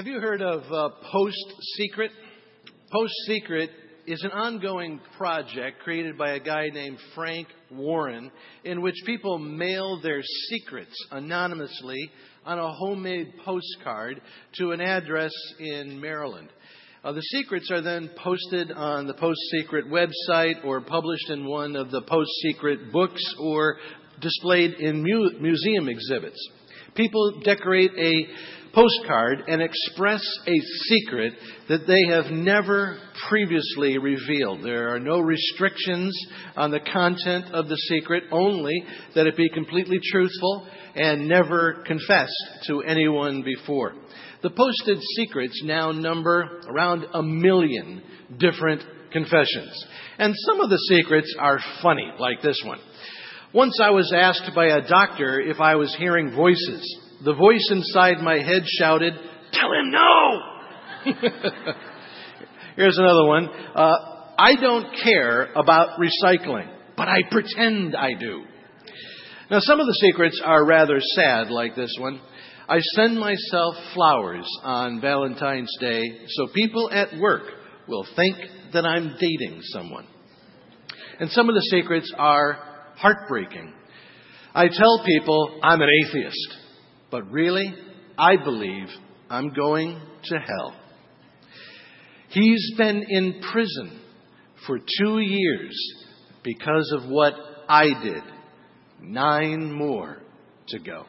Have you heard of uh, Post Secret? Post Secret is an ongoing project created by a guy named Frank Warren in which people mail their secrets anonymously on a homemade postcard to an address in Maryland. Uh, the secrets are then posted on the Post Secret website or published in one of the Post Secret books or displayed in mu- museum exhibits. People decorate a postcard and express a secret that they have never previously revealed. There are no restrictions on the content of the secret, only that it be completely truthful and never confessed to anyone before. The posted secrets now number around a million different confessions. And some of the secrets are funny, like this one. Once I was asked by a doctor if I was hearing voices. The voice inside my head shouted, Tell him no! Here's another one. Uh, I don't care about recycling, but I pretend I do. Now, some of the secrets are rather sad, like this one. I send myself flowers on Valentine's Day so people at work will think that I'm dating someone. And some of the secrets are heartbreaking. I tell people I'm an atheist, but really, I believe I'm going to hell. He's been in prison for two years because of what I did. Nine more to go.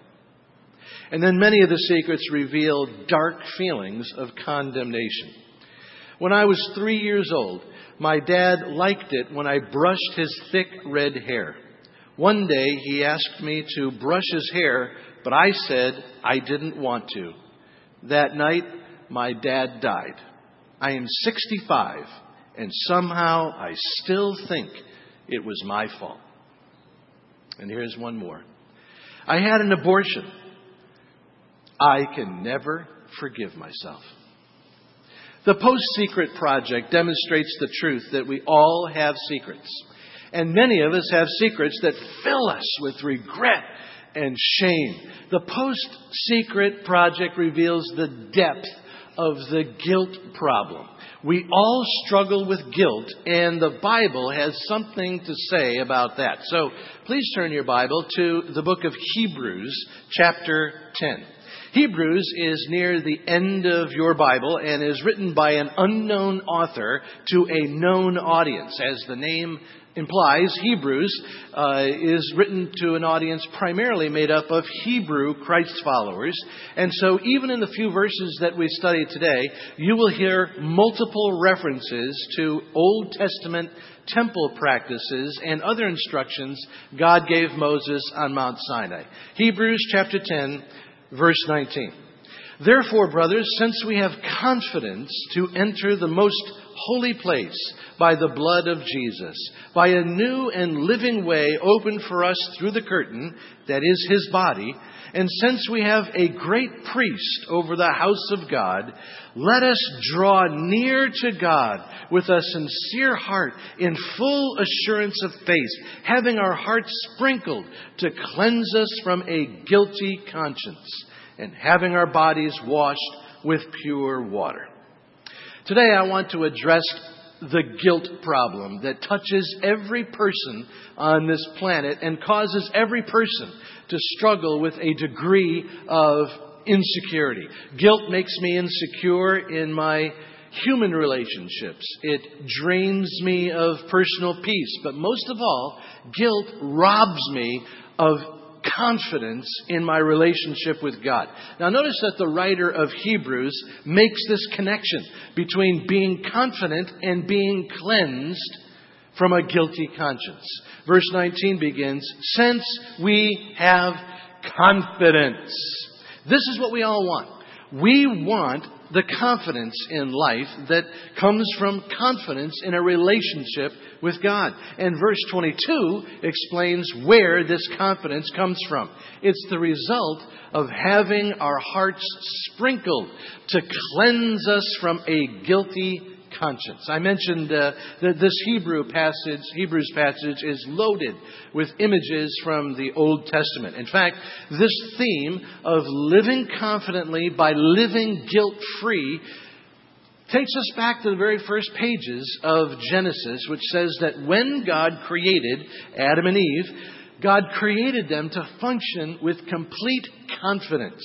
And then many of the secrets reveal dark feelings of condemnation. When I was three years old, my dad liked it when I brushed his thick red hair. One day he asked me to brush his hair, but I said I didn't want to. That night, my dad died. I am 65, and somehow I still think it was my fault. And here's one more. I had an abortion. I can never forgive myself. The Post Secret Project demonstrates the truth that we all have secrets. And many of us have secrets that fill us with regret and shame. The Post Secret Project reveals the depth of the guilt problem. We all struggle with guilt, and the Bible has something to say about that. So please turn your Bible to the book of Hebrews, chapter 10. Hebrews is near the end of your Bible and is written by an unknown author to a known audience. As the name implies, Hebrews uh, is written to an audience primarily made up of Hebrew Christ followers. And so, even in the few verses that we study today, you will hear multiple references to Old Testament temple practices and other instructions God gave Moses on Mount Sinai. Hebrews chapter 10 Verse 19. Therefore, brothers, since we have confidence to enter the most holy place by the blood of Jesus, by a new and living way opened for us through the curtain, that is his body, and since we have a great priest over the house of God, let us draw near to God with a sincere heart in full assurance of faith, having our hearts sprinkled to cleanse us from a guilty conscience, and having our bodies washed with pure water. Today I want to address the guilt problem that touches every person on this planet and causes every person to struggle with a degree of insecurity. Guilt makes me insecure in my human relationships. It drains me of personal peace. But most of all, guilt robs me of confidence in my relationship with God. Now, notice that the writer of Hebrews makes this connection between being confident and being cleansed from a guilty conscience. Verse 19 begins Since we have confidence. This is what we all want. We want the confidence in life that comes from confidence in a relationship with God. And verse 22 explains where this confidence comes from. It's the result of having our hearts sprinkled to cleanse us from a guilty conscience. I mentioned uh, that this Hebrew passage, Hebrews passage, is loaded with images from the Old Testament. In fact, this theme of living confidently by living guilt free takes us back to the very first pages of Genesis, which says that when God created Adam and Eve, God created them to function with complete confidence.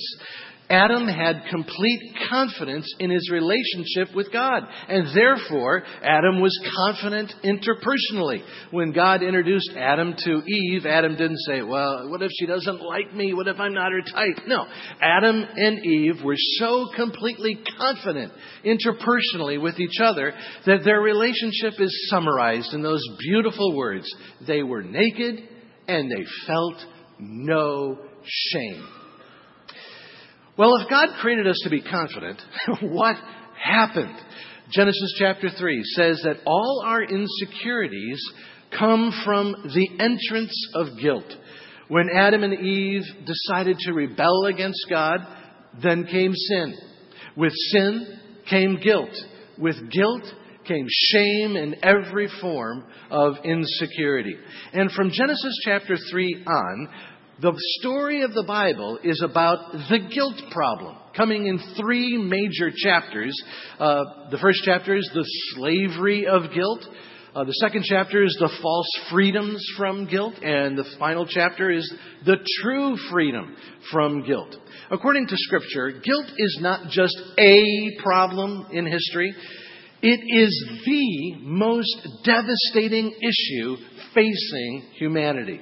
Adam had complete confidence in his relationship with God. And therefore, Adam was confident interpersonally. When God introduced Adam to Eve, Adam didn't say, Well, what if she doesn't like me? What if I'm not her type? No. Adam and Eve were so completely confident interpersonally with each other that their relationship is summarized in those beautiful words They were naked and they felt no shame. Well, if God created us to be confident, what happened? Genesis chapter 3 says that all our insecurities come from the entrance of guilt. When Adam and Eve decided to rebel against God, then came sin. With sin came guilt. With guilt came shame in every form of insecurity. And from Genesis chapter 3 on, the story of the Bible is about the guilt problem, coming in three major chapters. Uh, the first chapter is the slavery of guilt. Uh, the second chapter is the false freedoms from guilt. And the final chapter is the true freedom from guilt. According to Scripture, guilt is not just a problem in history, it is the most devastating issue facing humanity.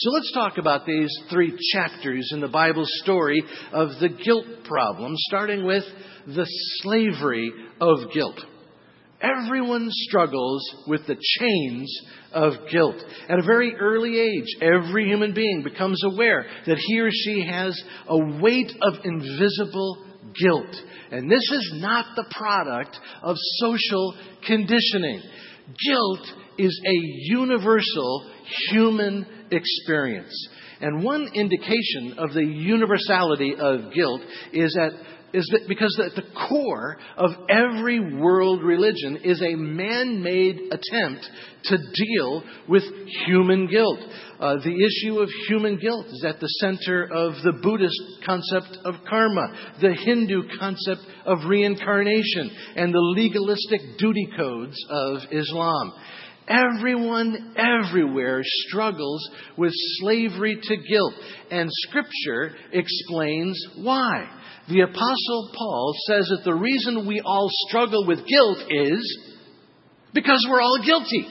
So let's talk about these three chapters in the Bible story of the guilt problem, starting with the slavery of guilt. Everyone struggles with the chains of guilt. At a very early age, every human being becomes aware that he or she has a weight of invisible guilt. And this is not the product of social conditioning. Guilt is a universal human experience. And one indication of the universality of guilt is that is that because at the core of every world religion is a man made attempt to deal with human guilt. Uh, the issue of human guilt is at the center of the Buddhist concept of karma, the Hindu concept of reincarnation, and the legalistic duty codes of Islam. Everyone everywhere struggles with slavery to guilt, and Scripture explains why. The Apostle Paul says that the reason we all struggle with guilt is because we're all guilty.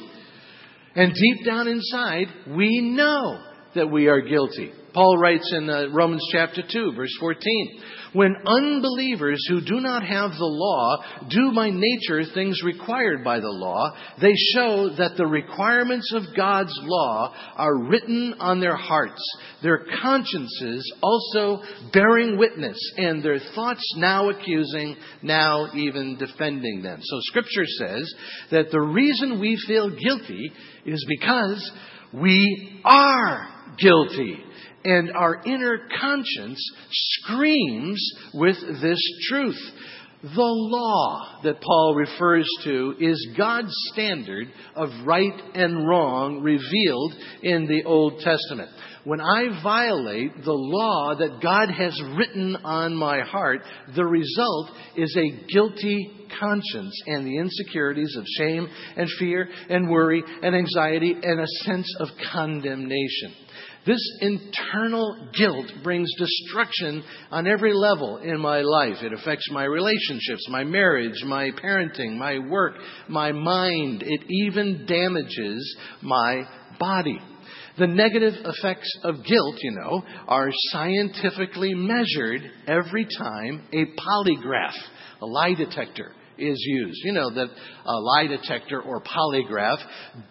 And deep down inside, we know that we are guilty. Paul writes in uh, Romans chapter 2, verse 14 When unbelievers who do not have the law do by nature things required by the law, they show that the requirements of God's law are written on their hearts, their consciences also bearing witness, and their thoughts now accusing, now even defending them. So Scripture says that the reason we feel guilty is because we are guilty. And our inner conscience screams with this truth. The law that Paul refers to is God's standard of right and wrong revealed in the Old Testament. When I violate the law that God has written on my heart, the result is a guilty conscience and the insecurities of shame and fear and worry and anxiety and a sense of condemnation. This internal guilt brings destruction on every level in my life. It affects my relationships, my marriage, my parenting, my work, my mind. It even damages my body. The negative effects of guilt, you know, are scientifically measured every time a polygraph, a lie detector, is used. You know that a lie detector or polygraph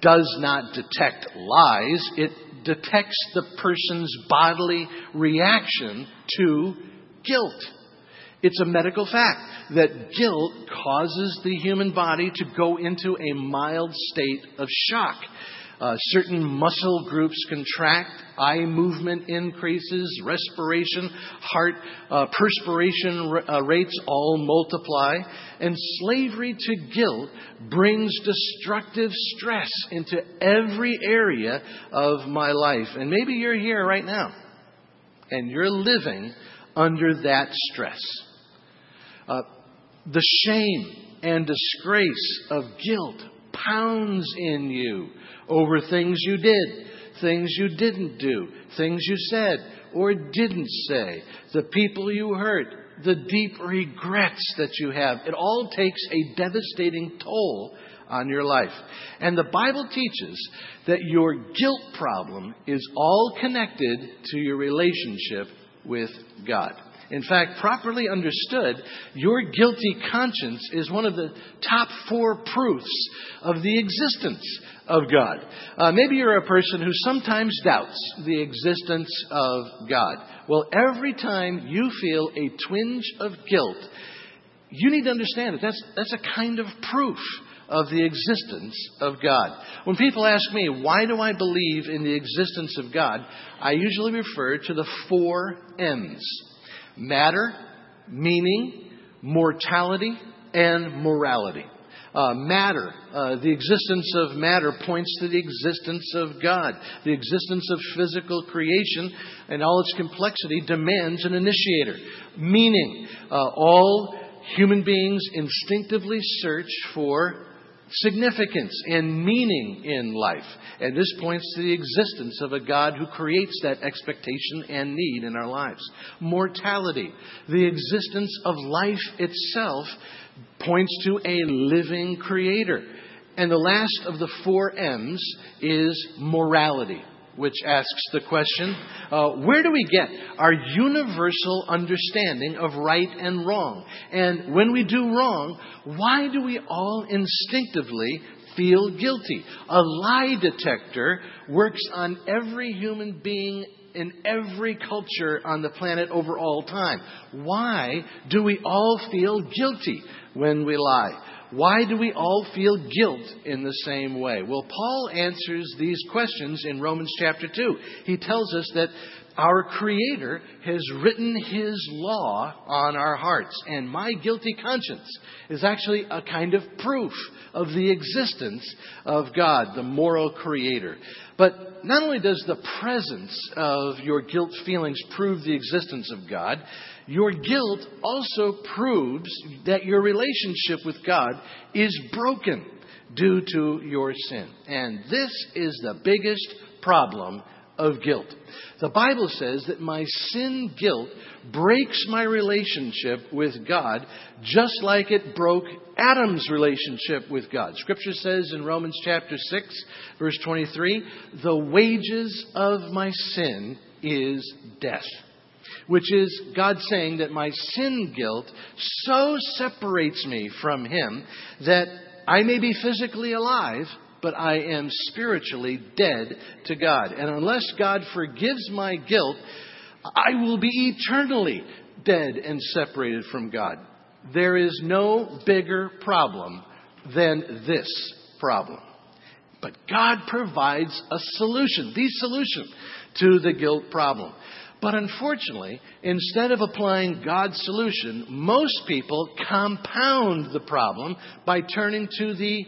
does not detect lies, it detects the person's bodily reaction to guilt. It's a medical fact that guilt causes the human body to go into a mild state of shock. Uh, certain muscle groups contract, eye movement increases, respiration, heart, uh, perspiration uh, rates all multiply. And slavery to guilt brings destructive stress into every area of my life. And maybe you're here right now and you're living under that stress. Uh, the shame and disgrace of guilt pounds in you over things you did, things you didn't do, things you said or didn't say, the people you hurt, the deep regrets that you have. It all takes a devastating toll on your life. And the Bible teaches that your guilt problem is all connected to your relationship with God. In fact, properly understood, your guilty conscience is one of the top four proofs of the existence of God. Uh, maybe you're a person who sometimes doubts the existence of God. Well, every time you feel a twinge of guilt, you need to understand that that's, that's a kind of proof of the existence of God. When people ask me, why do I believe in the existence of God, I usually refer to the four M's matter, meaning, mortality, and morality. Uh, matter, uh, the existence of matter points to the existence of God. The existence of physical creation and all its complexity demands an initiator. Meaning, uh, all human beings instinctively search for significance and meaning in life. And this points to the existence of a God who creates that expectation and need in our lives. Mortality, the existence of life itself, points to a living creator. And the last of the four M's is morality which asks the question uh, where do we get our universal understanding of right and wrong? And when we do wrong, why do we all instinctively feel guilty? A lie detector works on every human being in every culture on the planet over all time. Why do we all feel guilty when we lie? Why do we all feel guilt in the same way? Well, Paul answers these questions in Romans chapter 2. He tells us that our Creator has written His law on our hearts, and my guilty conscience is actually a kind of proof of the existence of God, the moral Creator. But not only does the presence of your guilt feelings prove the existence of God, your guilt also proves that your relationship with God is broken due to your sin. And this is the biggest problem of guilt. The Bible says that my sin guilt breaks my relationship with God just like it broke Adam's relationship with God. Scripture says in Romans chapter 6, verse 23, the wages of my sin is death which is God saying that my sin guilt so separates me from Him that I may be physically alive, but I am spiritually dead to God. And unless God forgives my guilt, I will be eternally dead and separated from God. There is no bigger problem than this problem. But God provides a solution, the solution to the guilt problem. But unfortunately, instead of applying God's solution, most people compound the problem by turning to the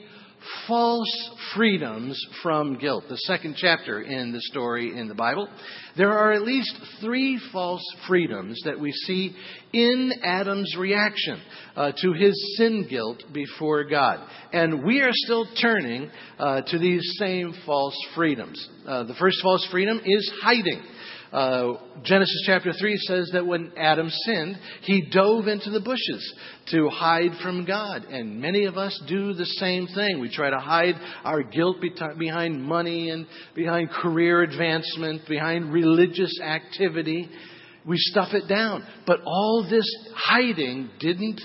false freedoms from guilt. The second chapter in the story in the Bible. There are at least three false freedoms that we see in Adam's reaction uh, to his sin guilt before God. And we are still turning uh, to these same false freedoms. Uh, the first false freedom is hiding. Uh, Genesis chapter 3 says that when Adam sinned, he dove into the bushes to hide from God. And many of us do the same thing. We try to hide our guilt behind money and behind career advancement, behind religious activity. We stuff it down. But all this hiding didn't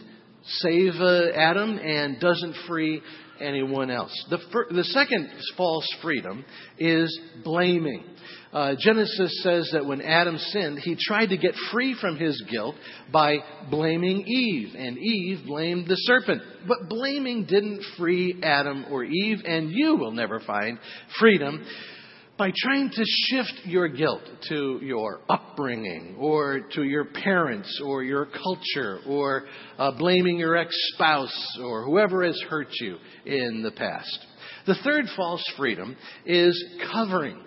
save uh, Adam and doesn't free anyone else. The, fir- the second false freedom is blaming. Uh, Genesis says that when Adam sinned, he tried to get free from his guilt by blaming Eve, and Eve blamed the serpent. But blaming didn't free Adam or Eve, and you will never find freedom by trying to shift your guilt to your upbringing or to your parents or your culture or uh, blaming your ex spouse or whoever has hurt you in the past. The third false freedom is covering.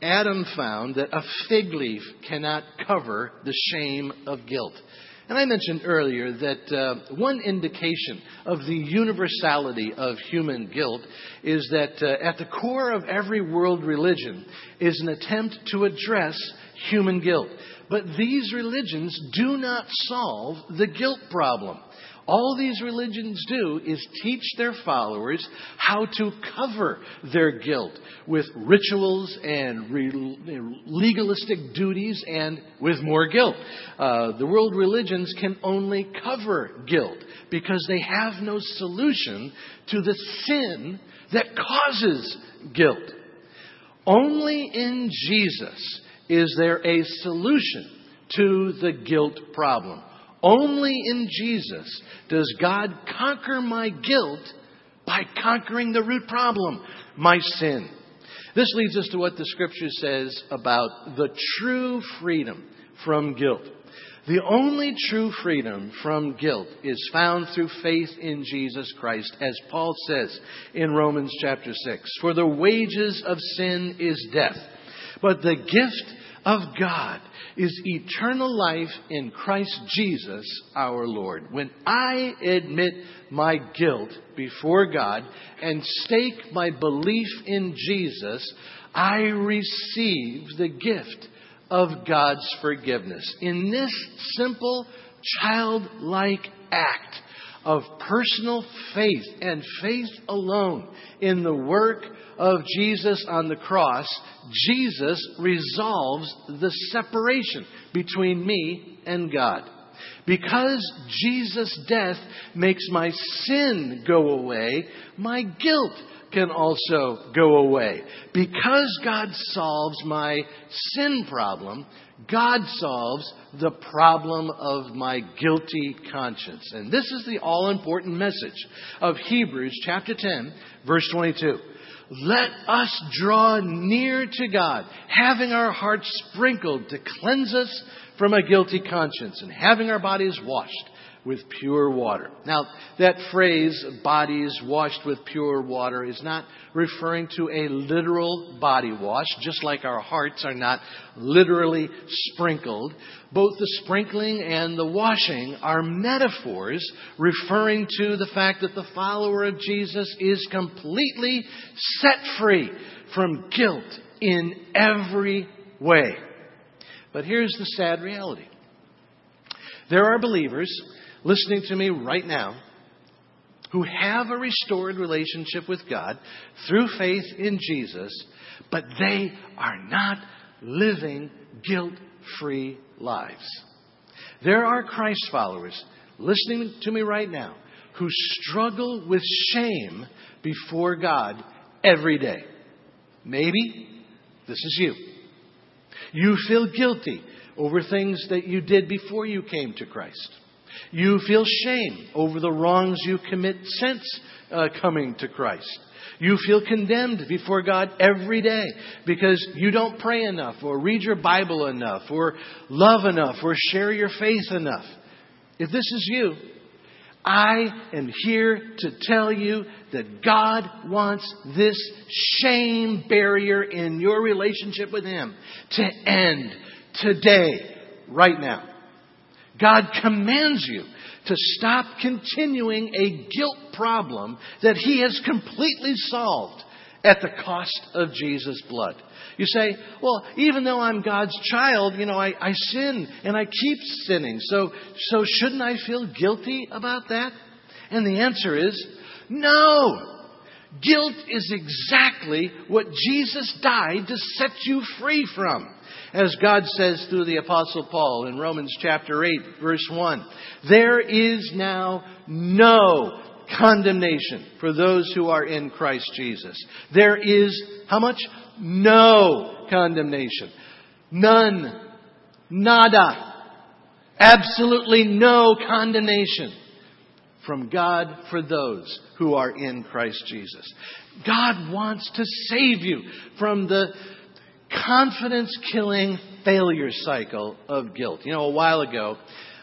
Adam found that a fig leaf cannot cover the shame of guilt. And I mentioned earlier that uh, one indication of the universality of human guilt is that uh, at the core of every world religion is an attempt to address human guilt. But these religions do not solve the guilt problem. All these religions do is teach their followers how to cover their guilt with rituals and re- legalistic duties and with more guilt. Uh, the world religions can only cover guilt because they have no solution to the sin that causes guilt. Only in Jesus is there a solution to the guilt problem. Only in Jesus does God conquer my guilt by conquering the root problem, my sin. This leads us to what the scripture says about the true freedom from guilt. The only true freedom from guilt is found through faith in Jesus Christ, as Paul says in Romans chapter 6. For the wages of sin is death, but the gift of God is eternal life in Christ Jesus our Lord. When I admit my guilt before God and stake my belief in Jesus, I receive the gift of God's forgiveness. In this simple, childlike act of personal faith and faith alone in the work of Jesus on the cross, Jesus resolves the separation between me and God. Because Jesus' death makes my sin go away, my guilt can also go away. Because God solves my sin problem, God solves the problem of my guilty conscience. And this is the all important message of Hebrews chapter 10, verse 22. Let us draw near to God, having our hearts sprinkled to cleanse us from a guilty conscience, and having our bodies washed with pure water. Now, that phrase, bodies washed with pure water, is not referring to a literal body wash, just like our hearts are not literally sprinkled. Both the sprinkling and the washing are metaphors referring to the fact that the follower of Jesus is completely set free from guilt in every way. But here's the sad reality. There are believers listening to me right now who have a restored relationship with God through faith in Jesus, but they are not living guilt free lives. There are Christ followers listening to me right now who struggle with shame before God every day. Maybe this is you. You feel guilty over things that you did before you came to Christ. You feel shame over the wrongs you commit since uh, coming to Christ. You feel condemned before God every day because you don't pray enough or read your Bible enough or love enough or share your faith enough. If this is you, I am here to tell you that God wants this shame barrier in your relationship with Him to end today, right now. God commands you to stop continuing a guilt problem that He has completely solved at the cost of Jesus' blood. You say, well, even though I'm God's child, you know, I, I sin and I keep sinning. So, so shouldn't I feel guilty about that? And the answer is no. Guilt is exactly what Jesus died to set you free from. As God says through the Apostle Paul in Romans chapter 8, verse 1, there is now no condemnation for those who are in Christ Jesus. There is how much? No condemnation. None. Nada. Absolutely no condemnation from God for those who are in Christ Jesus. God wants to save you from the confidence killing failure cycle of guilt. You know, a while ago,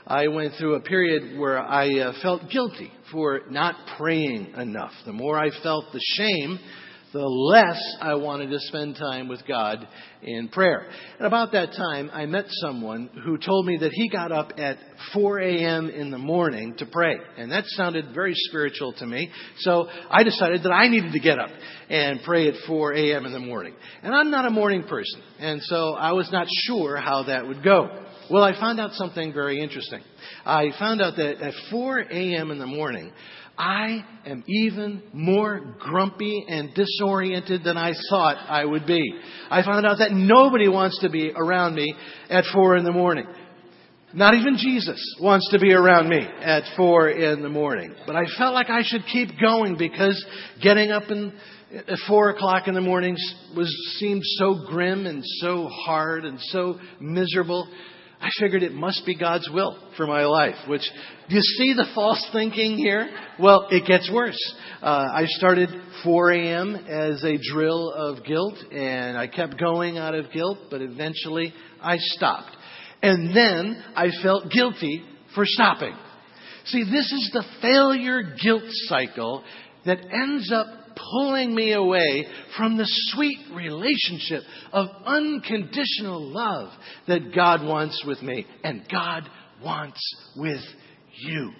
I went through a period where I uh, felt guilty for not praying enough. The more I felt the shame, the less I wanted to spend time with God in prayer. And about that time, I met someone who told me that he got up at 4 a.m. in the morning to pray. And that sounded very spiritual to me. So I decided that I needed to get up and pray at 4 a.m. in the morning. And I'm not a morning person. And so I was not sure how that would go. Well, I found out something very interesting. I found out that at 4 a.m. in the morning, I am even more grumpy and disoriented than I thought I would be. I found out that nobody wants to be around me at four in the morning. Not even Jesus wants to be around me at four in the morning. But I felt like I should keep going because getting up in, at four o'clock in the morning was seemed so grim and so hard and so miserable. I figured it must be God's will for my life, which, do you see the false thinking here? Well, it gets worse. Uh, I started 4 a.m. as a drill of guilt, and I kept going out of guilt, but eventually I stopped. And then I felt guilty for stopping. See, this is the failure guilt cycle that ends up pulling me away from the sweet relationship of unconditional love that God wants with me and God wants with you.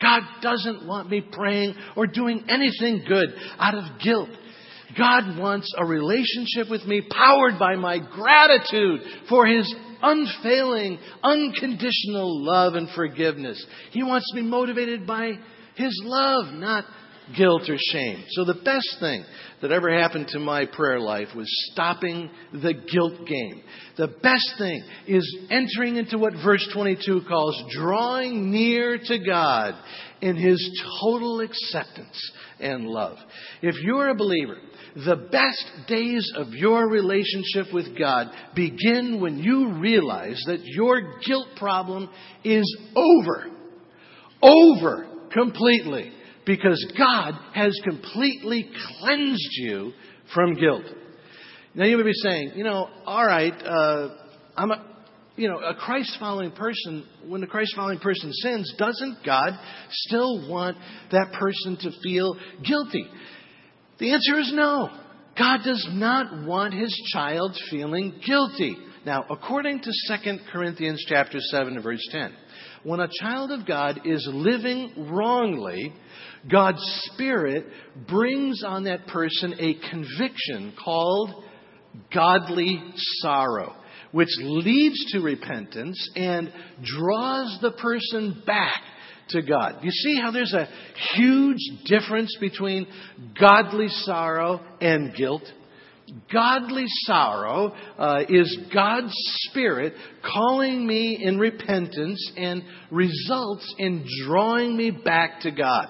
God doesn't want me praying or doing anything good out of guilt. God wants a relationship with me powered by my gratitude for His unfailing, unconditional love and forgiveness. He wants be motivated by His love, not guilt or shame. So the best thing that ever happened to my prayer life was stopping the guilt game. The best thing is entering into what verse 22 calls drawing near to God in His total acceptance and love. If you're a believer, the best days of your relationship with God begin when you realize that your guilt problem is over. Over completely because God has completely cleansed you from guilt. Now you may be saying, you know, all right, uh, I'm a, you know, a Christ following person, when a Christ following person sins, doesn't God still want that person to feel guilty? The answer is no. God does not want his child feeling guilty. Now, according to 2 Corinthians chapter 7 verse 10, when a child of God is living wrongly, God's Spirit brings on that person a conviction called godly sorrow, which leads to repentance and draws the person back to God. You see how there's a huge difference between godly sorrow and guilt? Godly sorrow uh, is God's Spirit calling me in repentance and results in drawing me back to God.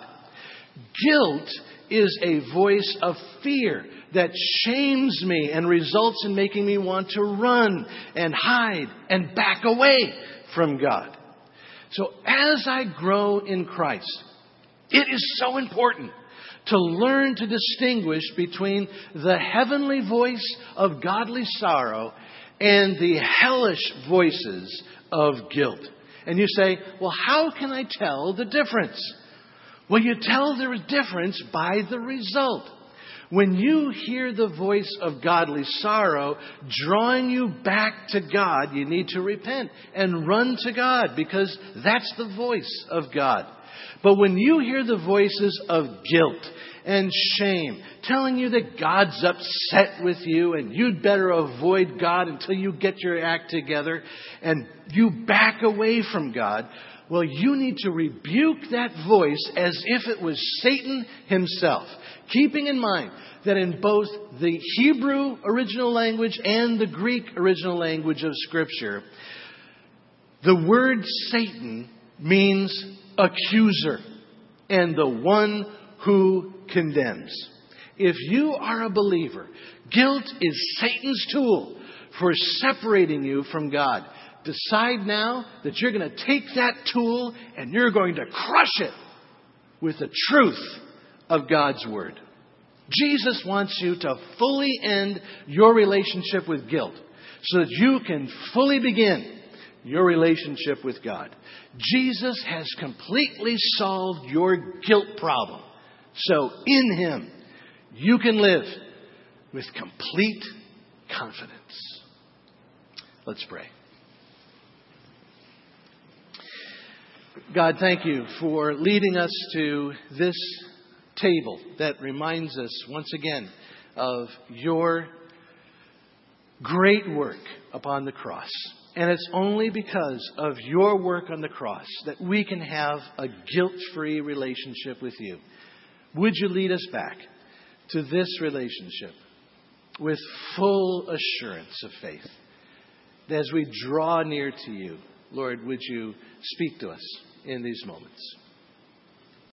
Guilt is a voice of fear that shames me and results in making me want to run and hide and back away from God. So as I grow in Christ, it is so important to learn to distinguish between the heavenly voice of godly sorrow and the hellish voices of guilt. And you say, well, how can I tell the difference? Well, you tell the difference by the result. When you hear the voice of godly sorrow drawing you back to God, you need to repent and run to God because that's the voice of God. But when you hear the voices of guilt and shame telling you that God's upset with you and you'd better avoid God until you get your act together and you back away from God, well, you need to rebuke that voice as if it was Satan himself, keeping in mind that in both the Hebrew original language and the Greek original language of Scripture, the word Satan means accuser. and the one who condemns. If you are a believer, guilt is Satan's tool for separating you from God. Decide now that you're going to take that tool and you're going to crush it with the truth of God's Word. Jesus wants you to fully end your relationship with guilt so that you can fully begin your relationship with God. Jesus has completely solved your guilt problem. So in Him, you can live with complete confidence. Let's pray. God, thank you for leading us to this table that reminds us once again of your great work upon the cross. And it's only because of your work on the cross that we can have a guilt free relationship with you. Would you lead us back to this relationship with full assurance of faith? As we draw near to you, Lord, would you speak to us in these moments?